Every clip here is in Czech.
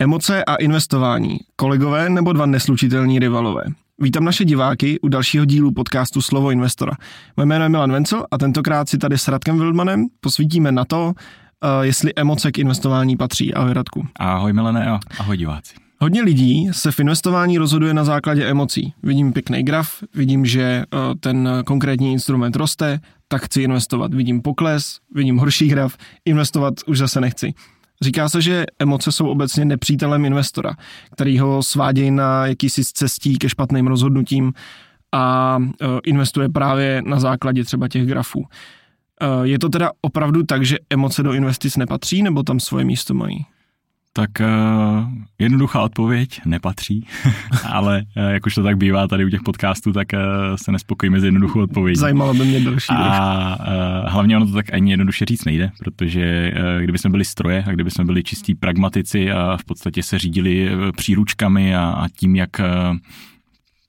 Emoce a investování. Kolegové nebo dva neslučitelní rivalové. Vítám naše diváky u dalšího dílu podcastu Slovo investora. Moje jméno je Milan Vencel a tentokrát si tady s Radkem Wildmanem posvítíme na to, uh, jestli emoce k investování patří. Ahoj Radku. Ahoj Milene a ahoj diváci. Hodně lidí se v investování rozhoduje na základě emocí. Vidím pěkný graf, vidím, že uh, ten konkrétní instrument roste, tak chci investovat. Vidím pokles, vidím horší graf, investovat už zase nechci. Říká se, že emoce jsou obecně nepřítelem investora, který ho svádějí na jakýsi cestí ke špatným rozhodnutím a e, investuje právě na základě třeba těch grafů. E, je to teda opravdu tak, že emoce do investic nepatří, nebo tam svoje místo mají? Tak uh, jednoduchá odpověď nepatří, ale uh, jak už to tak bývá tady u těch podcastů, tak uh, se nespokojíme s jednoduchou odpovědí. Zajímalo by mě další. A uh, hlavně ono to tak ani jednoduše říct nejde, protože uh, kdyby jsme byli stroje a kdyby jsme byli čistí pragmatici a v podstatě se řídili příručkami a, a tím, jak uh,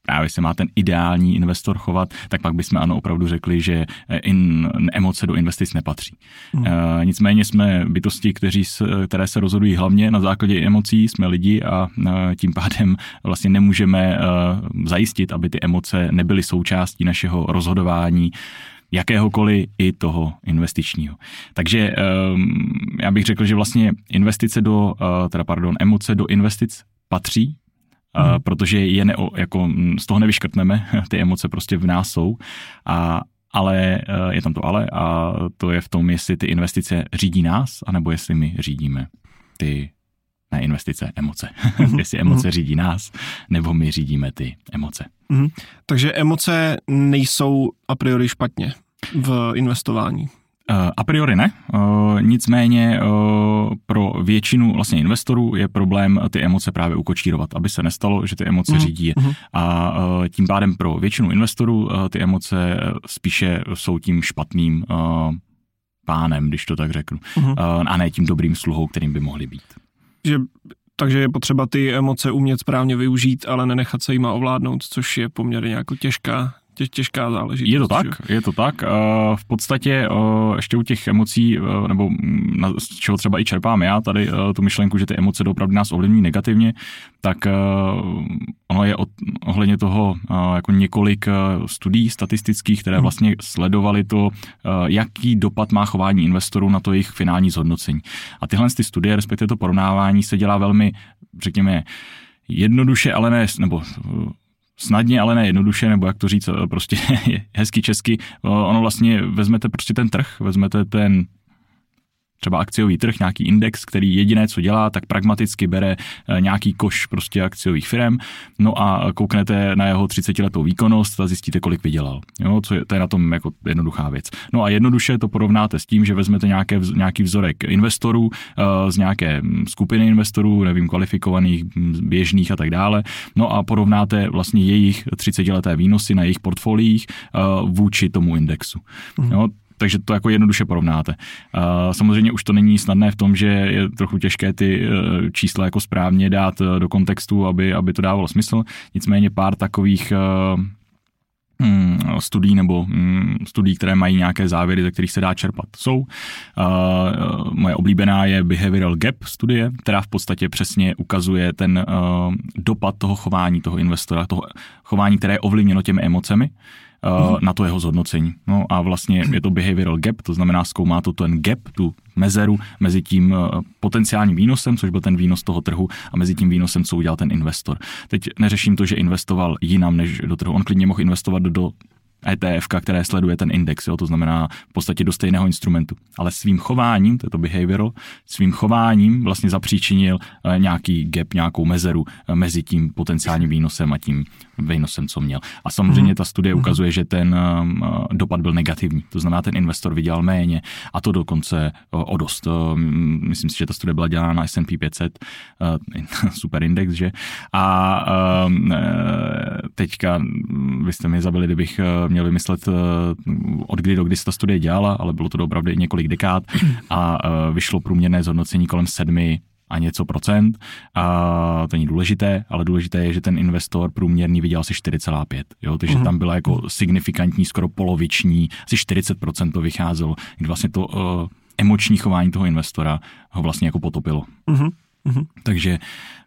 právě se má ten ideální investor chovat, tak pak bychom ano opravdu řekli, že eh, in, emoce do investic nepatří. Hmm. E, nicméně jsme bytosti, kteří, které se rozhodují hlavně na základě emocí, jsme lidi a e, tím pádem vlastně nemůžeme e, zajistit, aby ty emoce nebyly součástí našeho rozhodování jakéhokoliv i toho investičního. Takže um, já bych řekl, že vlastně investice do, teda pardon, emoce do investic patří, hmm. protože je ne, jako, z toho nevyškrtneme, ty emoce prostě v nás jsou, a, ale e, je tam to ale a to je v tom, jestli ty investice řídí nás, anebo jestli my řídíme ty ne investice, emoce. Mhm. jestli emoce mhm. řídí nás, nebo my řídíme ty emoce. Mm. Takže emoce nejsou a priori špatně v investování. Eh, a priori ne, eh, nicméně eh, pro většinu vlastně investorů je problém ty emoce právě ukočírovat, aby se nestalo, že ty emoce mm. řídí. Mm. A tím pádem pro většinu investorů ty emoce spíše jsou tím špatným pánem, když to tak řeknu, mm. a ne tím dobrým sluhou, kterým by mohly být. Že takže je potřeba ty emoce umět správně využít, ale nenechat se jima ovládnout, což je poměrně jako těžká, tě, těžká záležitost. Je to tak, že? je to tak. V podstatě ještě u těch emocí, nebo z čeho třeba i čerpám já tady tu myšlenku, že ty emoce opravdu nás ovlivňují negativně, tak ono je od, ohledně toho jako několik studií statistických, které hmm. vlastně sledovali to, jaký dopad má chování investorů na to jejich finální zhodnocení. A tyhle ty studie, respektive to porovnávání, se dělá velmi, řekněme, jednoduše, ale ne, nebo snadně, ale ne jednoduše, nebo jak to říct, prostě hezky česky, ono vlastně vezmete prostě ten trh, vezmete ten třeba akciový trh, nějaký index, který jediné, co dělá, tak pragmaticky bere eh, nějaký koš prostě akciových firm, no a kouknete na jeho 30 letou výkonnost a zjistíte, kolik vydělal. Jo, co je, to je na tom jako jednoduchá věc. No a jednoduše to porovnáte s tím, že vezmete nějaké, nějaký vzorek investorů eh, z nějaké hm, skupiny investorů, nevím, kvalifikovaných, hm, běžných a tak dále, no a porovnáte vlastně jejich 30 leté výnosy na jejich portfoliích eh, vůči tomu indexu. Mm. Jo, takže to jako jednoduše porovnáte. Samozřejmě už to není snadné v tom, že je trochu těžké ty e, čísla jako správně dát e, do kontextu, aby, aby to dávalo smysl. Nicméně pár takových e, hmm, studií nebo hmm, studií, které mají nějaké závěry, ze kterých se dá čerpat. Jsou. Moje oblíbená je Behavioral Gap studie, která v podstatě přesně ukazuje ten dopad toho chování toho investora, toho chování, které je ovlivněno těmi emocemi mm-hmm. na to jeho zhodnocení. No a vlastně je to behavioral gap, to znamená zkoumá to ten gap, tu mezeru mezi tím eh, potenciálním výnosem, což byl ten výnos toho trhu, a mezi tím výnosem, co udělal ten investor. Teď neřeším to, že investoval jinam než do trhu. On klidně mohl investovat do ETF, které sleduje ten index, jo, to znamená v podstatě do stejného instrumentu. Ale svým chováním, to je to behavioral, svým chováním vlastně zapříčinil eh, nějaký gap, nějakou mezeru eh, mezi tím potenciálním výnosem a tím výnosem, co měl. A samozřejmě ta studie mhm. ukazuje, že ten eh, dopad byl negativní. To znamená, ten investor vydělal méně a to dokonce o dost. Myslím si, že ta studie byla dělána na S&P 500, super index, že? A teďka vy jste mi zabili, kdybych měl vymyslet, eh, od kdy do kdy se ta studie dělala, ale bylo to opravdu několik dekád a eh, vyšlo průměrné zhodnocení kolem sedmi a něco procent. A to není důležité, ale důležité je, že ten investor průměrný viděl asi 4,5. Jo? Takže uh-huh. tam byla jako signifikantní, skoro poloviční, asi 40% to vycházelo, kdy vlastně to uh, emoční chování toho investora ho vlastně jako potopilo. Uh-huh. Mm-hmm. Takže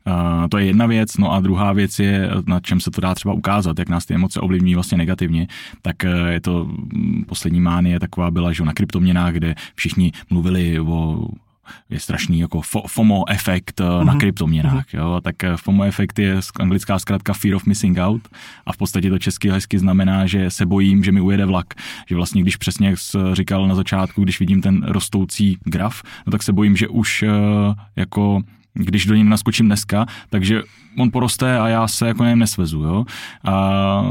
Uh, to je jedna věc, no a druhá věc je, na čem se to dá třeba ukázat, jak nás ty emoce ovlivní vlastně negativně, tak uh, je to mm, poslední mánie taková byla, že na kryptoměnách, kde všichni mluvili o je strašný jako FOMO efekt mm-hmm. na mhm. kryptoměnách. Mm-hmm. Jo? Tak FOMO efekt je anglická zkrátka Fear of Missing Out a v podstatě to česky hezky znamená, že se bojím, že mi ujede vlak. Že vlastně, když přesně jak jsi říkal na začátku, když vidím ten rostoucí graf, no tak se bojím, že už jako když do něj naskočím dneska, takže on poroste a já se jako něm nesvezu. Jo? A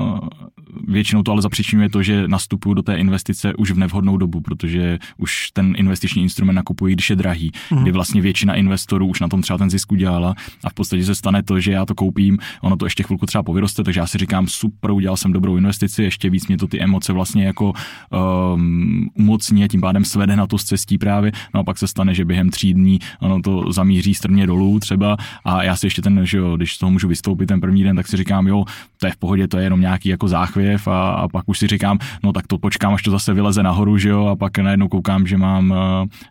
většinou to ale zapříčinuje to, že nastupuju do té investice už v nevhodnou dobu, protože už ten investiční instrument nakupuji, když je drahý, mm. kdy vlastně většina investorů už na tom třeba ten zisk udělala a v podstatě se stane to, že já to koupím, ono to ještě chvilku třeba povyroste, takže já si říkám, super, udělal jsem dobrou investici, ještě víc mě to ty emoce vlastně jako um, umocní a tím pádem svede na to z cestí právě, no a pak se stane, že během tří dní ono to zamíří strmě dolů třeba a já si ještě ten, že jo, když z toho můžu vystoupit ten první den, tak si říkám, jo, to je v pohodě, to je jenom nějaký jako záchvěv a, a pak už si říkám, no tak to počkám, až to zase vyleze nahoru, že jo, a pak najednou koukám, že mám uh,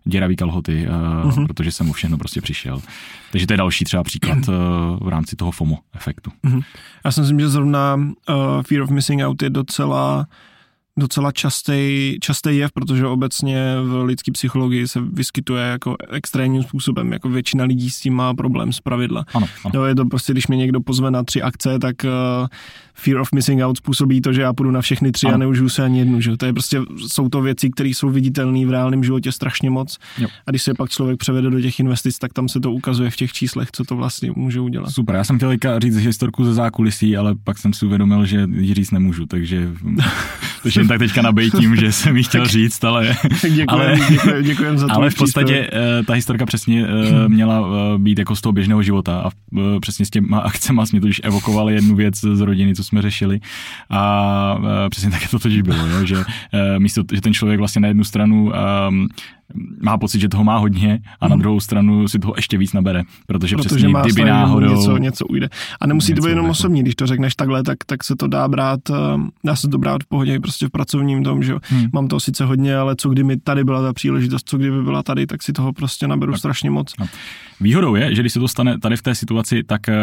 děravý kalhoty, uh, uh-huh. protože jsem mu všechno prostě přišel. Takže to je další třeba příklad uh, v rámci toho FOMO efektu. Uh-huh. Já si myslím, že zrovna uh, Fear of Missing Out je docela docela častý, častý jev, protože obecně v lidské psychologii se vyskytuje jako extrémním způsobem, jako většina lidí s tím má problém z pravidla. Ano, ano. Jo, je to prostě, když mě někdo pozve na tři akce, tak uh, fear of missing out způsobí to, že já půjdu na všechny tři ano. a neužiju se ani jednu. Že? To je prostě, jsou to věci, které jsou viditelné v reálném životě strašně moc. Jo. A když se pak člověk převede do těch investic, tak tam se to ukazuje v těch číslech, co to vlastně může udělat. Super, já jsem chtěl říct historku ze zákulisí, ale pak jsem si uvědomil, že ji říct nemůžu, takže takže jen tak teďka nabejtím, že jsem ji chtěl říct, ale... děkujem, ale, děkujem, děkujem za to. Ale v podstatě příspěv. ta historka přesně eh, měla eh, být jako z toho běžného života a přesně s těma akcema mě totiž evokovali jednu věc z rodiny, co jsme řešili a přesně tak to totiž bylo, jo, že místo, že ten člověk vlastně na jednu stranu um, má pocit, že toho má hodně a na mhm. druhou stranu si toho ještě víc nabere, protože, protože přesně má kdyby náhodou... Něco, něco ujde. A nemusí to být jenom osobní, když to řekneš takhle, tak, tak se to dá brát, eh, dá se to brát v pohodě prostě v pracovním tom, že hmm. mám toho sice hodně, ale co kdyby tady byla ta příležitost, co kdyby byla tady, tak si toho prostě naberu tak. strašně moc. No. Výhodou je, že když se to stane tady v té situaci, tak eh,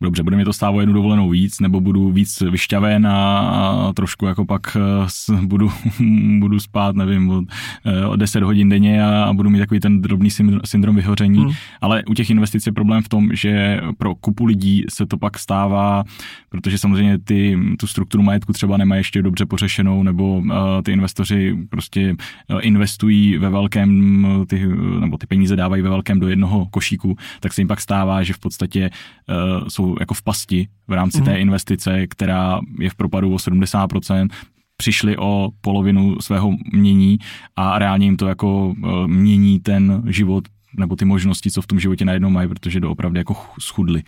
dobře, bude mi to stávat jednu dovolenou víc, nebo budu víc vyšťaven a, trošku jako pak eh, budu, budu spát, nevím, o, o 10 hodin denně a, budu mít takový ten drobný syndrom vyhoření. Hmm. Ale u těch investic je problém v tom, že pro kupu lidí se to pak stává, protože samozřejmě ty, tu strukturu majetku třeba nemají ještě dobře pořešenou, nebo ty investoři prostě investují ve velkém, ty, nebo ty peníze dávají ve velkém do jednoho košíku, tak se jim pak stává, že v podstatě uh, jsou jako v pasti v rámci hmm. té investice, která je v propadu o 70%, přišli o polovinu svého mění a reálně jim to jako eh, mění ten život nebo ty možnosti, co v tom životě najednou mají, protože doopravdy jako schudli.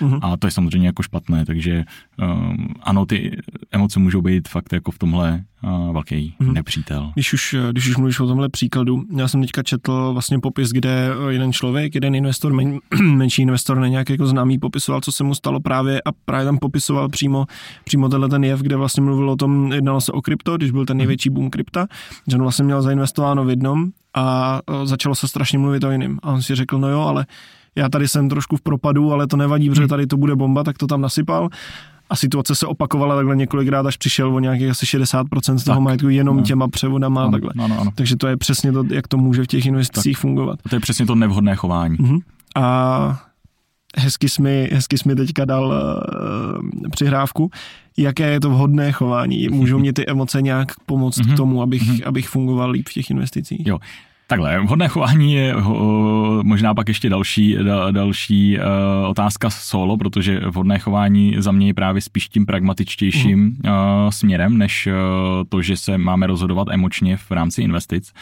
Uh-huh. A to je samozřejmě jako špatné, takže um, ano, ty emoce můžou být fakt jako v tomhle uh, velký uh-huh. nepřítel. Když už, když už mluvíš o tomhle příkladu, já jsem teďka četl vlastně popis, kde jeden člověk, jeden investor, men, menší investor, ne nějak jako známý, popisoval, co se mu stalo právě a právě tam popisoval přímo, přímo tenhle ten jev, kde vlastně mluvil o tom, jednalo se o krypto, když byl ten největší boom krypta, že on vlastně měl zainvestováno v jednom a začalo se strašně mluvit o jiným. A on si řekl, no jo, ale já tady jsem trošku v propadu, ale to nevadí, protože hmm. tady to bude bomba, tak to tam nasypal. A situace se opakovala takhle několikrát, až přišel o nějakých asi 60% z toho tak, majetku jenom no. těma převodama a takhle. Ano, ano. Takže to je přesně to, jak to může v těch investicích tak. fungovat. To je přesně to nevhodné chování. Uh-huh. A hezky jsi mi, hezky jsi mi teďka dal uh, přihrávku. Jaké je to vhodné chování? Můžou mě ty emoce nějak pomoct k mhm. tomu, abych, mhm. abych fungoval líp v těch investicích? Jo, Takhle, vhodné chování je možná pak ještě další, další uh, otázka solo, protože vhodné chování za mě je právě spíš tím pragmatičtějším uh, směrem, než uh, to, že se máme rozhodovat emočně v rámci investic.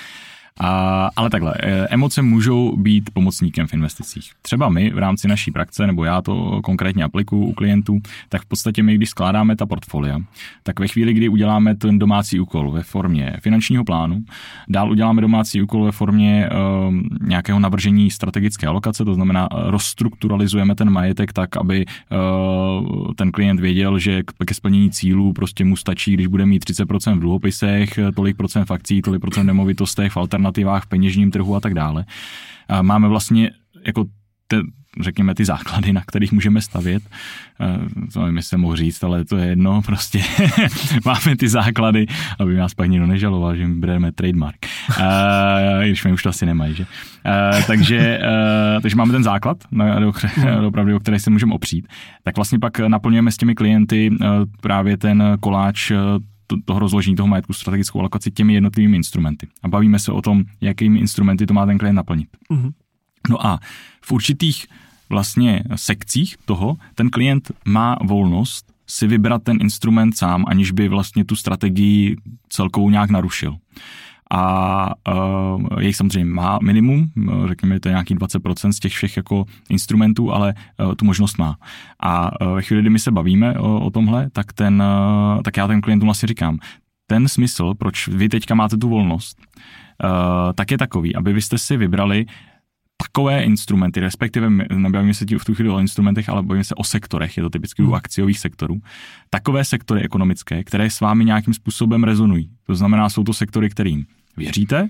A, ale takhle, e, emoce můžou být pomocníkem v investicích. Třeba my v rámci naší praxe, nebo já to konkrétně aplikuju u klientů, tak v podstatě my, když skládáme ta portfolia, tak ve chvíli, kdy uděláme ten domácí úkol ve formě finančního plánu, dál uděláme domácí úkol ve formě uh, nějakého navržení strategické alokace, to znamená rozstrukturalizujeme ten majetek tak, aby uh, ten klient věděl, že ke splnění cílů prostě mu stačí, když bude mít 30% v dluhopisech, tolik procent v akcích, tolik procent nemovitostech, v v peněžním trhu a tak dále. Máme vlastně jako te, řekněme, ty základy, na kterých můžeme stavět. To nevím, jestli mohu říct, ale to je jedno, prostě máme ty základy, aby nás pak nikdo nežaloval, že my bereme trademark. Uh, když mi už to asi nemají, že? Takže, takže máme ten základ, opravdu, o který se můžeme opřít. Tak vlastně pak naplňujeme s těmi klienty právě ten koláč uh, toho rozložení toho majetku, strategickou alokaci těmi jednotlivými instrumenty. A bavíme se o tom, jakými instrumenty to má ten klient naplnit. Uh-huh. No a v určitých vlastně sekcích toho ten klient má volnost si vybrat ten instrument sám, aniž by vlastně tu strategii celkovou nějak narušil. A uh, jejich samozřejmě má minimum, řekněme, to je nějaký 20% z těch všech jako instrumentů, ale uh, tu možnost má. A uh, ve chvíli, kdy my se bavíme o, o tomhle, tak, ten, uh, tak já ten klientům vlastně říkám, ten smysl, proč vy teďka máte tu volnost, uh, tak je takový, aby vy jste si vybrali takové instrumenty, respektive nebavíme se v tu chvíli o instrumentech, ale bavíme se o sektorech, je to typicky u hmm. akciových sektorů, takové sektory ekonomické, které s vámi nějakým způsobem rezonují. To znamená, jsou to sektory, kterým věříte,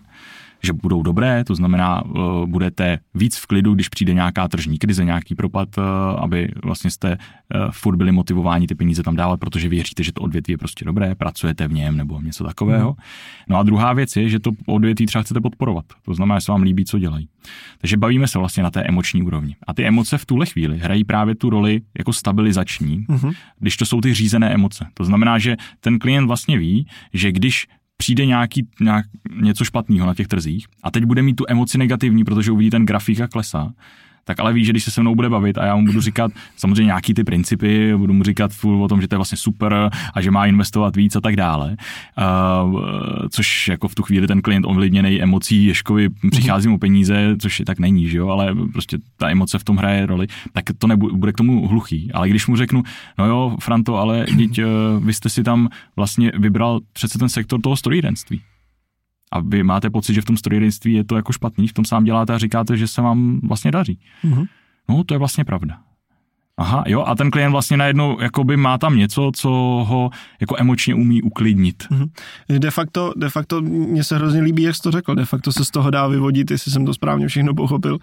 že budou dobré, to znamená, uh, budete víc v klidu, když přijde nějaká tržní krize, nějaký propad, uh, aby vlastně jste uh, furt byli motivováni ty peníze tam dávat, protože věříte, že to odvětví je prostě dobré, pracujete v něm nebo něco takového. Hmm. No a druhá věc je, že to odvětví třeba chcete podporovat. To znamená, že se vám líbí, co dělají. Takže bavíme se vlastně na té emoční úrovni. A ty emoce v tuhle chvíli hrají právě tu roli jako stabilizační, hmm. když to jsou ty řízené emoce. To znamená, že ten klient vlastně ví, že když přijde nějaký, nějak, něco špatného na těch trzích. A teď bude mít tu emoci negativní, protože uvidí ten grafik a klesá, tak ale ví, že když se se mnou bude bavit a já mu budu říkat samozřejmě nějaký ty principy, budu mu říkat furt o tom, že to je vlastně super a že má investovat víc a tak dále, uh, což jako v tu chvíli ten klient ovlivněný emocí Ješkovi přichází mu peníze, což je tak není, že jo, ale prostě ta emoce v tom hraje roli, tak to nebude, bude k tomu hluchý. Ale když mu řeknu, no jo, Franto, ale teď uh, vy jste si tam vlastně vybral přece ten sektor toho strojírenství a vy máte pocit, že v tom strojírenství je to jako špatný, v tom sám děláte a říkáte, že se vám vlastně daří. Mm-hmm. No, to je vlastně pravda. Aha, jo, a ten klient vlastně najednou jakoby má tam něco, co ho jako emočně umí uklidnit. Mm-hmm. De facto, de facto, mně se hrozně líbí, jak jsi to řekl, de facto se z toho dá vyvodit, jestli jsem to správně všechno pochopil,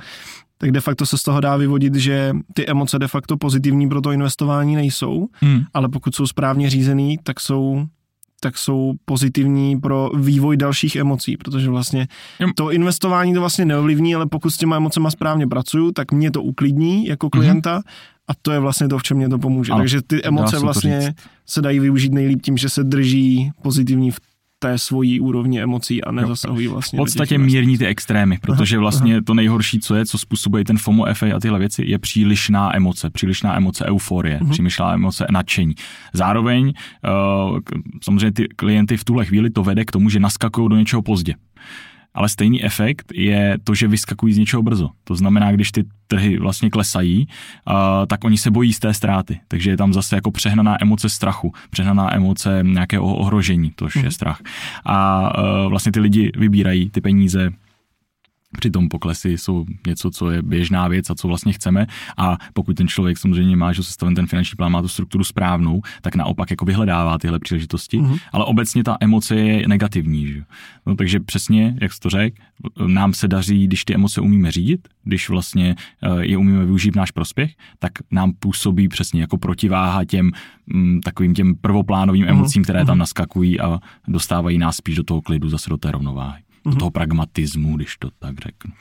tak de facto se z toho dá vyvodit, že ty emoce de facto pozitivní pro to investování nejsou, mm. ale pokud jsou správně řízený, tak jsou tak jsou pozitivní pro vývoj dalších emocí, protože vlastně to investování to vlastně neovlivní, ale pokud s těma emocema správně pracuju, tak mě to uklidní jako klienta mm-hmm. a to je vlastně to, v čem mě to pomůže. Ano, Takže ty emoce vlastně se dají využít nejlíp tím, že se drží pozitivní v té svojí úrovni emocí a nezasahují vlastně. V podstatě mírní ty extrémy, protože vlastně to nejhorší, co je, co způsobuje ten FOMO, FA a tyhle věci, je přílišná emoce, přílišná emoce euforie, uh-huh. přílišná emoce nadšení. Zároveň uh, samozřejmě ty klienty v tuhle chvíli to vede k tomu, že naskakují do něčeho pozdě ale stejný efekt je to, že vyskakují z něčeho brzo. To znamená, když ty trhy vlastně klesají, uh, tak oni se bojí z té ztráty. Takže je tam zase jako přehnaná emoce strachu, přehnaná emoce nějakého ohrožení, to je mhm. strach. A uh, vlastně ty lidi vybírají ty peníze Přitom poklesy jsou něco, co je běžná věc a co vlastně chceme. A pokud ten člověk samozřejmě má, že sestaven ten finanční plán, má tu strukturu správnou, tak naopak jako vyhledává tyhle příležitosti. Mm-hmm. Ale obecně ta emoce je negativní. Že? No, takže přesně, jak jsi to řekl, nám se daří, když ty emoce umíme řídit, když vlastně eh, je umíme využít v náš prospěch, tak nám působí přesně jako protiváha těm mm, takovým těm prvoplánovým emocím, které tam mhm. naskakují a dostávají nás spíš do toho klidu, zase do té rovnováhy mm-hmm. do toho pragmatismu, když to tak řeknu.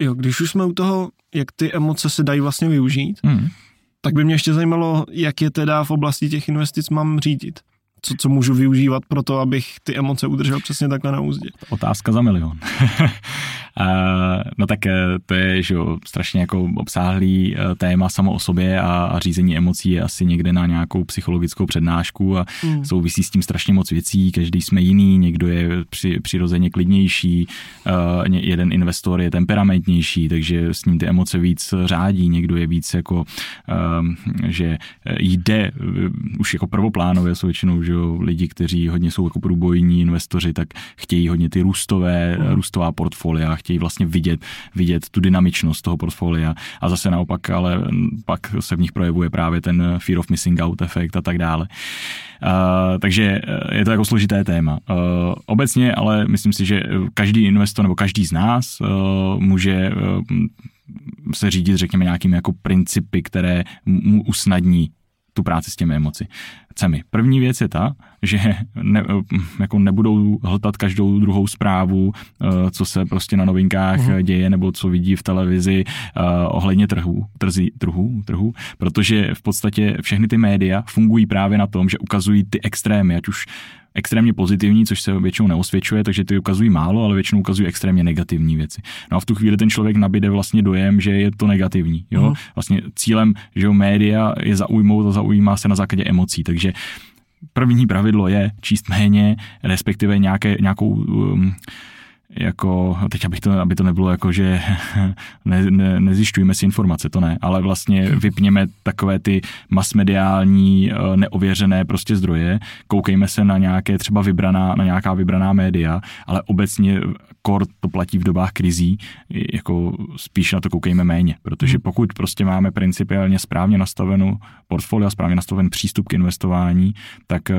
Jo, když už jsme u toho, jak ty emoce se dají vlastně využít, mm. tak by mě ještě zajímalo, jak je teda v oblasti těch investic mám řídit. Co, co můžu využívat pro to, abych ty emoce udržel přesně takhle na úzdě. Otázka za milion. no tak eh, to je že jo, strašně jako obsáhlý eh, téma samo o sobě a, a řízení emocí je asi někde na nějakou psychologickou přednášku a mm. souvisí s tím strašně moc věcí, každý jsme jiný, někdo je při, přirozeně klidnější, uh, jeden investor je temperamentnější, takže s ním ty emoce víc řádí, někdo je víc jako, uh, že jde už jako prvoplánově jsou většinou že jo, lidi, kteří hodně jsou jako průbojní investoři, tak chtějí hodně ty růstové, mm. růstová portfolia, chtějí vlastně vidět, vidět tu dynamičnost toho portfolia a zase naopak, ale pak se v nich projevuje právě ten fear of missing out efekt a tak dále. Uh, takže eh, je to jako složité téma. Uh, obecně, ale myslím si, že každý investor nebo každý z nás uh, může se řídit, řekněme, nějakými jako principy, které mu usnadní tu práci s těmi emoci. Cemi. První věc je ta, že ne, jako nebudou hltat každou druhou zprávu, eh, co se prostě na novinkách uhum. děje nebo co vidí v televizi uh, ohledně trhu, trzí, trhu, trhu, protože v podstatě všechny ty média fungují právě na tom, že ukazují ty extrémy, ať už extrémně pozitivní, což se většinou neosvědčuje, takže ty ukazují málo, ale většinou ukazují extrémně negativní věci. No a v tu chvíli ten člověk nabíde vlastně dojem, že je to negativní. Jo? Mm. Vlastně cílem, že jo, média je zaujmout a zaujímá se na základě emocí, takže první pravidlo je číst méně, respektive nějaké, nějakou um, jako, teď abych to, aby to nebylo jako, že ne, ne, nezjišťujeme si informace, to ne, ale vlastně vypněme takové ty masmediální, eh, neověřené prostě zdroje, koukejme se na nějaké třeba vybraná, na nějaká vybraná média, ale obecně kor to platí v dobách krizí, jako spíš na to koukejme méně, protože hmm. pokud prostě máme principiálně správně nastavenou portfolio, správně nastaven přístup k investování, tak eh,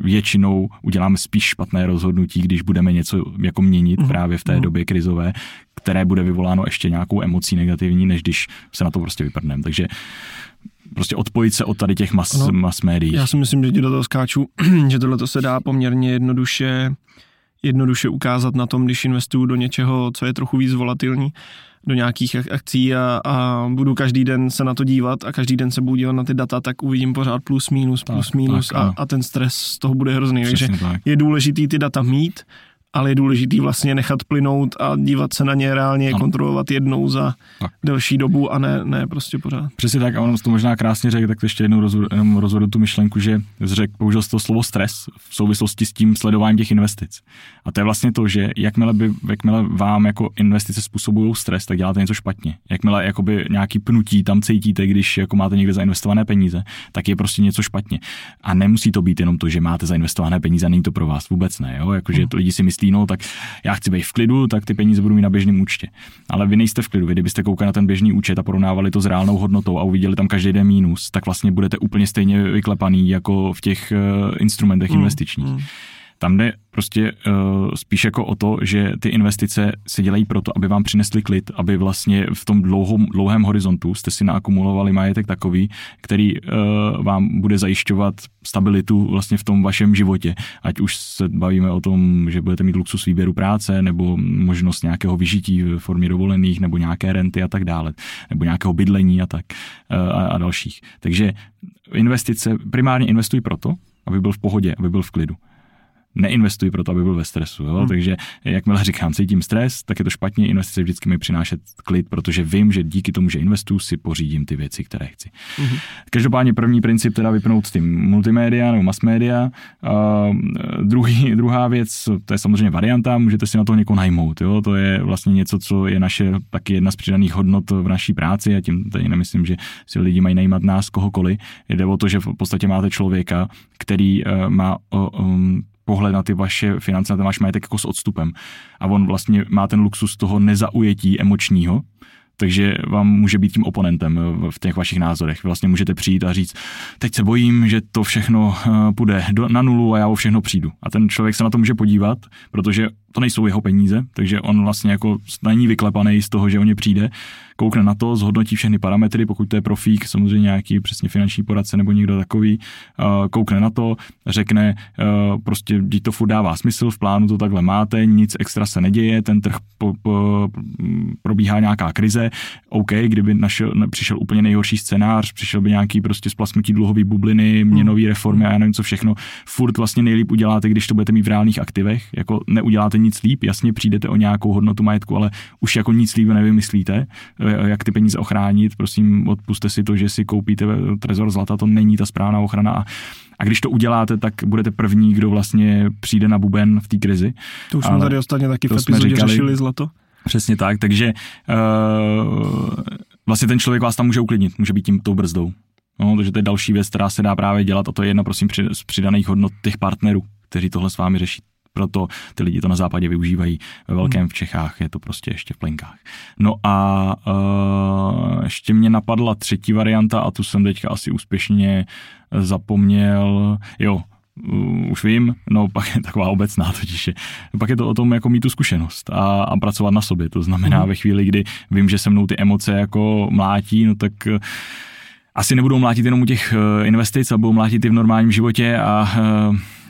většinou uděláme spíš špatné rozhodnutí, když budeme něco jako měnit mm. právě v té mm. době krizové, které bude vyvoláno ještě nějakou emocí negativní, než když se na to prostě vyprdneme. Takže prostě odpojit se od tady těch mas, no, mas médií. Já si myslím, že ti do toho skáču, že tohle se dá poměrně jednoduše jednoduše ukázat na tom, když investuju do něčeho, co je trochu víc volatilní, do nějakých akcí a, a budu každý den se na to dívat a každý den se budu dívat na ty data, tak uvidím pořád plus, minus, plus, tak, minus tak, a, a ten stres z toho bude hrozný. Přesně Takže tak. je důležitý ty data mít, ale je důležitý vlastně nechat plynout a dívat se na ně reálně, ano. kontrolovat jednou za tak. delší dobu a ne, ne prostě pořád. Přesně tak, a on to možná krásně řekl, tak to ještě jednou rozvedu, jenom rozvedu tu myšlenku, že řekl, použil to slovo stres v souvislosti s tím sledováním těch investic. A to je vlastně to, že jakmile, by, jakmile vám jako investice způsobují stres, tak děláte něco špatně. Jakmile jakoby nějaký pnutí tam cítíte, když jako máte někde zainvestované peníze, tak je prostě něco špatně. A nemusí to být jenom to, že máte zainvestované peníze, a není to pro vás vůbec ne. Jo? Jakože to lidi si myslí, myslí, no tak já chci být v klidu, tak ty peníze budu mít na běžném účtě. Ale vy nejste v klidu, vy kdybyste koukali na ten běžný účet a porovnávali to s reálnou hodnotou a uviděli tam každý den mínus, tak vlastně budete úplně stejně vyklepaný jako v těch uh, instrumentech mm, investičních. Mm. Tam jde prostě uh, spíš jako o to, že ty investice se dělají proto, aby vám přinesly klid, aby vlastně v tom dlouhom, dlouhém horizontu jste si naakumulovali majetek takový, který uh, vám bude zajišťovat stabilitu vlastně v tom vašem životě. Ať už se bavíme o tom, že budete mít luxus výběru práce, nebo možnost nějakého vyžití v formě dovolených, nebo nějaké renty a tak dále, nebo nějakého bydlení a tak uh, a, a dalších. Takže investice, primárně investují proto, aby byl v pohodě, aby byl v klidu neinvestuji proto, aby byl ve stresu. Jo? Hmm. Takže jakmile říkám, cítím stres, tak je to špatně. Investice vždycky mi přinášet klid, protože vím, že díky tomu, že investuju, si pořídím ty věci, které chci. Hmm. Každopádně první princip teda vypnout tím multimédia nebo mass media. Uh, druhý, druhá věc, to je samozřejmě varianta, můžete si na to někoho najmout. Jo? To je vlastně něco, co je naše taky jedna z přidaných hodnot v naší práci a tím tady nemyslím, že si lidi mají najímat nás kohokoliv. Jde o to, že v podstatě máte člověka, který uh, má uh, um, pohled na ty vaše finance, na ten váš majetek jako s odstupem. A on vlastně má ten luxus toho nezaujetí emočního, takže vám může být tím oponentem v těch vašich názorech. Vlastně můžete přijít a říct, teď se bojím, že to všechno eh, půjde na nulu a já o všechno přijdu. A ten člověk se na to může podívat, protože to nejsou jeho peníze, takže on vlastně jako není vyklepaný z toho, že o ně přijde, koukne na to, zhodnotí všechny parametry, pokud to je profík, samozřejmě nějaký přesně finanční poradce nebo někdo takový, koukne na to, řekne, prostě dít to furt dává smysl, v plánu to takhle máte, nic extra se neděje, ten trh po, po, probíhá nějaká krize, OK, kdyby našel, přišel úplně nejhorší scénář, přišel by nějaký prostě splasnutí dluhové bubliny, měnové reformy a já nevím co všechno, furt vlastně nejlíp uděláte, když to budete mít v reálných aktivech, jako neuděláte nic líp, jasně přijdete o nějakou hodnotu majetku, ale už jako nic líp nevymyslíte, eh, jak ty peníze ochránit, prosím, odpuste si to, že si koupíte trezor zlata, to není ta správná ochrana a a když to uděláte, tak budete první, kdo vlastně přijde na buben v té krizi. To už jsme tady ostatně taky v epizodě říkali, řešili zlato. Přesně tak, takže uh, vlastně ten člověk vás tam může uklidnit, může být tím tou brzdou. No, takže to je další věc, která se dá právě dělat a to je jedna, prosím, z přidaných hodnot těch partnerů, kteří tohle s vámi řeší proto ty lidi to na západě využívají. Ve velkém hmm. v Čechách je to prostě ještě v plenkách. No a uh, ještě mě napadla třetí varianta a tu jsem teďka asi úspěšně zapomněl. Jo, už vím, no pak je taková obecná totiž je. Pak je to o tom jako mít tu zkušenost a, a pracovat na sobě. To znamená mm. ve chvíli, kdy vím, že se mnou ty emoce jako mlátí, no tak uh, asi nebudou mlátit jenom u těch investic, ale budou mlátit i v normálním životě a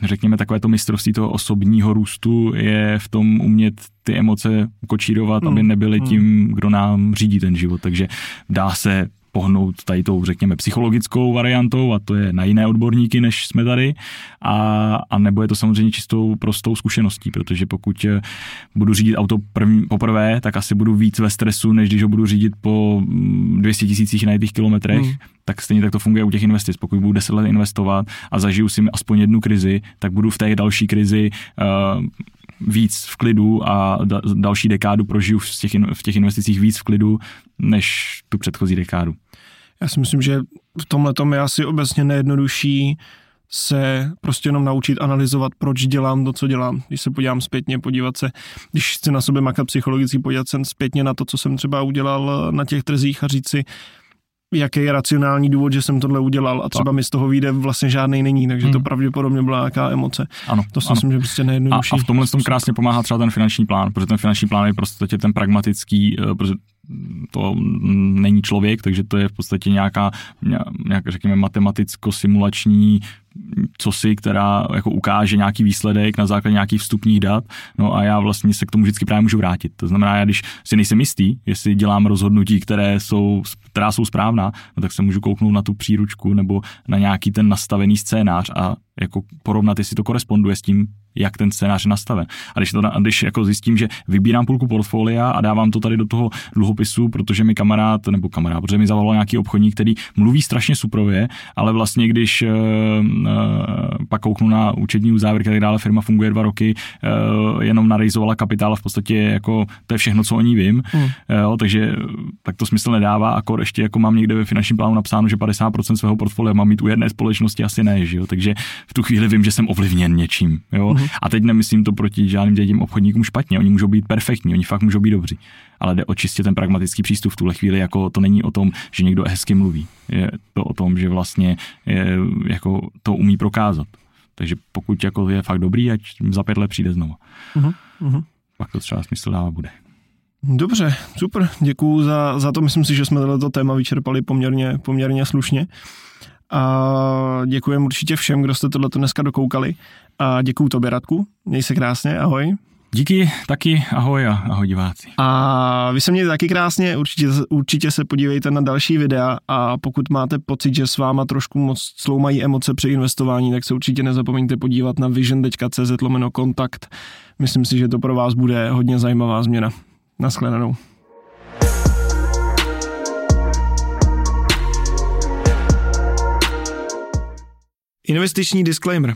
řekněme takové to mistrovství toho osobního růstu je v tom umět ty emoce ukočírovat, aby hmm. nebyly hmm. tím, kdo nám řídí ten život. Takže dá se pohnout tady tou, řekněme, psychologickou variantou a to je na jiné odborníky, než jsme tady a, a nebo je to samozřejmě čistou prostou zkušeností, protože pokud eh, budu řídit auto první, poprvé, tak asi budu víc ve stresu, než když ho budu řídit po 200 mm, tisících najetých kilometrech, mm. tak stejně tak to funguje u těch investic. Pokud budu 10 let investovat a zažiju si aspoň jednu krizi, tak budu v té další krizi uh, víc v klidu a da, další dekádu prožiju v těch, v těch investicích víc v klidu, než tu předchozí dekádu. Já si myslím, že v tomhle tom je asi obecně nejjednodušší se prostě jenom naučit analyzovat, proč dělám to, co dělám. Když se podívám zpětně, podívat se, když chci na sobě makat psychologicky, podívat se zpětně na to, co jsem třeba udělal na těch trzích a říct si, jaký je racionální důvod, že jsem tohle udělal a třeba mi z toho vyjde vlastně žádný není, takže hmm. to pravděpodobně byla nějaká emoce. Ano, to si ano. myslím, že prostě nejjednodušší. A, a v tomhle tom krásně pomáhá třeba ten finanční plán, protože ten finanční plán je prostě ten pragmatický, eh, protože to není člověk, takže to je v podstatě nějaká, nějak, řekněme, matematicko-simulační cosi, která jako ukáže nějaký výsledek na základě nějakých vstupních dat, no a já vlastně se k tomu vždycky právě můžu vrátit. To znamená, já když si nejsem jistý, jestli dělám rozhodnutí, které jsou, která jsou správná, no tak se můžu kouknout na tu příručku nebo na nějaký ten nastavený scénář a jako porovnat, jestli to koresponduje s tím, jak ten scénář je nastaven. A když, to, když jako zjistím, že vybírám půlku portfolia a dávám to tady do toho dluhopisu, protože mi kamarád, nebo kamarád, protože mi zavolal nějaký obchodník, který mluví strašně suprově, ale vlastně když uh, pak kouknu na účetní uzávěrky, tak dále firma funguje dva roky, uh, jenom narejzovala kapitál v podstatě jako to je všechno, co o ní vím, hmm. uh, takže tak to smysl nedává, a ještě jako mám někde ve finančním plánu napsáno, že 50% svého portfolia mám mít u jedné společnosti, asi ne, že jo? takže v tu chvíli vím, že jsem ovlivněn něčím. Jo? Hmm. A teď nemyslím to proti žádným těm obchodníkům špatně, oni můžou být perfektní, oni fakt můžou být dobří. Ale jde o čistě ten pragmatický přístup v tuhle chvíli, jako to není o tom, že někdo hezky mluví. Je to o tom, že vlastně je, jako to umí prokázat. Takže pokud jako je fakt dobrý, ať za pět let přijde znovu. Uh-huh. Pak to třeba smysl dává bude. Dobře, super, děkuju za, za to. Myslím si, že jsme tohle téma vyčerpali poměrně, poměrně slušně. A děkujeme určitě všem, kdo jste tohle dneska dokoukali. A děkuju tobě, Radku. Měj se krásně, ahoj. Díky, taky ahoj a ahoj diváci. A vy se mějte taky krásně, určitě, určitě se podívejte na další videa a pokud máte pocit, že s váma trošku moc sloumají emoce při investování, tak se určitě nezapomeňte podívat na vision.cz lomeno kontakt. Myslím si, že to pro vás bude hodně zajímavá změna. Naschledanou. Investiční disclaimer.